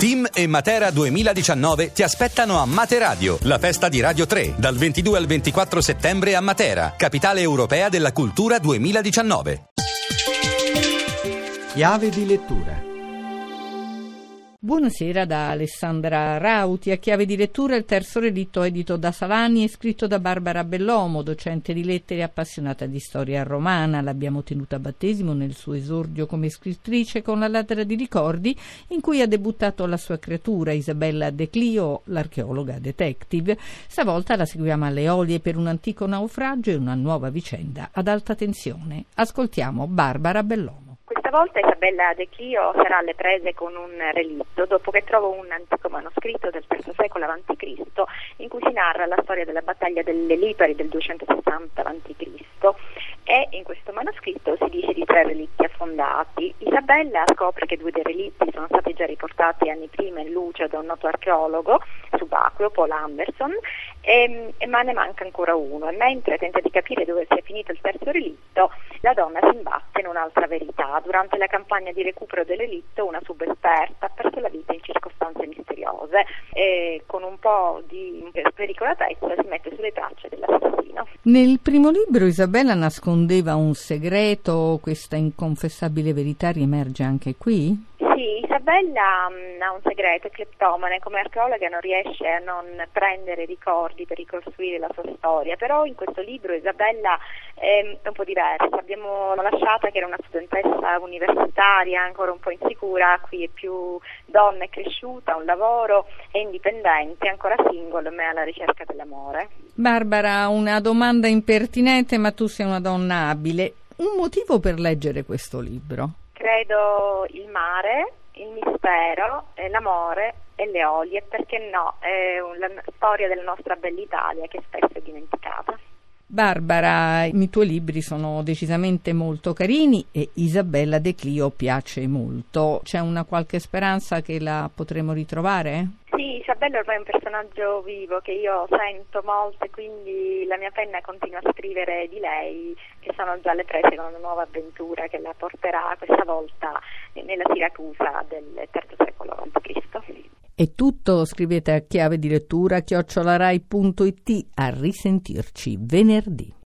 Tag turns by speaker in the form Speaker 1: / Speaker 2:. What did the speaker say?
Speaker 1: Team e Matera 2019 ti aspettano a Materadio, la festa di Radio 3, dal 22 al 24 settembre a Matera, capitale europea della cultura 2019.
Speaker 2: Chiave di lettura
Speaker 3: Buonasera da Alessandra Rauti. A chiave di lettura il terzo relitto edito da Salani e scritto da Barbara Bellomo, docente di lettere e appassionata di storia romana. L'abbiamo tenuta a battesimo nel suo esordio come scrittrice con la ladra di ricordi in cui ha debuttato la sua creatura Isabella De Clio, l'archeologa detective. Stavolta la seguiamo alle olie per un antico naufragio e una nuova vicenda ad alta tensione. Ascoltiamo Barbara Bellomo.
Speaker 4: Volta Isabella De Clio sarà alle prese con un relitto dopo che trovo un antico manoscritto del III secolo a.C. in cui si narra la storia della battaglia delle Lipari del 260 a.C. e in questo manoscritto si dice di tre relitti affondati. Isabella scopre che due dei relitti sono stati già riportati anni prima in luce da un noto archeologo subacqueo, Paul Anderson, e, e, ma ne manca ancora uno e mentre tenta di capire dove sia finito il terzo relitto, la donna si imbatte in un'altra verità. Durante la campagna di recupero del relitto una subesperta ha perso la vita in circostanze misteriose e con un po' di spericolatezza si mette sulle tracce dell'assassino.
Speaker 3: Nel primo libro Isabella nascondeva un segreto, questa inconfessabile verità riemerge anche qui?
Speaker 4: Sì, Isabella mh, ha un segreto, è cleptomane, come archeologa non riesce a non prendere ricordi per ricostruire la sua storia, però in questo libro Isabella è un po' diversa, abbiamo lasciata che era una studentessa universitaria, ancora un po' insicura, qui è più donna, è cresciuta, ha un lavoro, è indipendente, ancora single, ma è alla ricerca dell'amore.
Speaker 3: Barbara, una domanda impertinente, ma tu sei una donna abile. Un motivo per leggere questo libro?
Speaker 4: credo il mare, il mistero, l'amore e le olie, perché no, è la storia della nostra bella Italia che spesso è dimenticata.
Speaker 3: Barbara, i tuoi libri sono decisamente molto carini e Isabella De Clio piace molto. C'è una qualche speranza che la potremo ritrovare?
Speaker 4: Sì, Isabella ormai è un personaggio vivo che io sento molto e quindi la mia penna continua a scrivere di lei e sono già alle prese con una nuova avventura che la porterà questa volta nella Siracusa del III secolo a.C.
Speaker 3: È tutto, scrivete a chiave di lettura chiocciolarai.it a risentirci venerdì.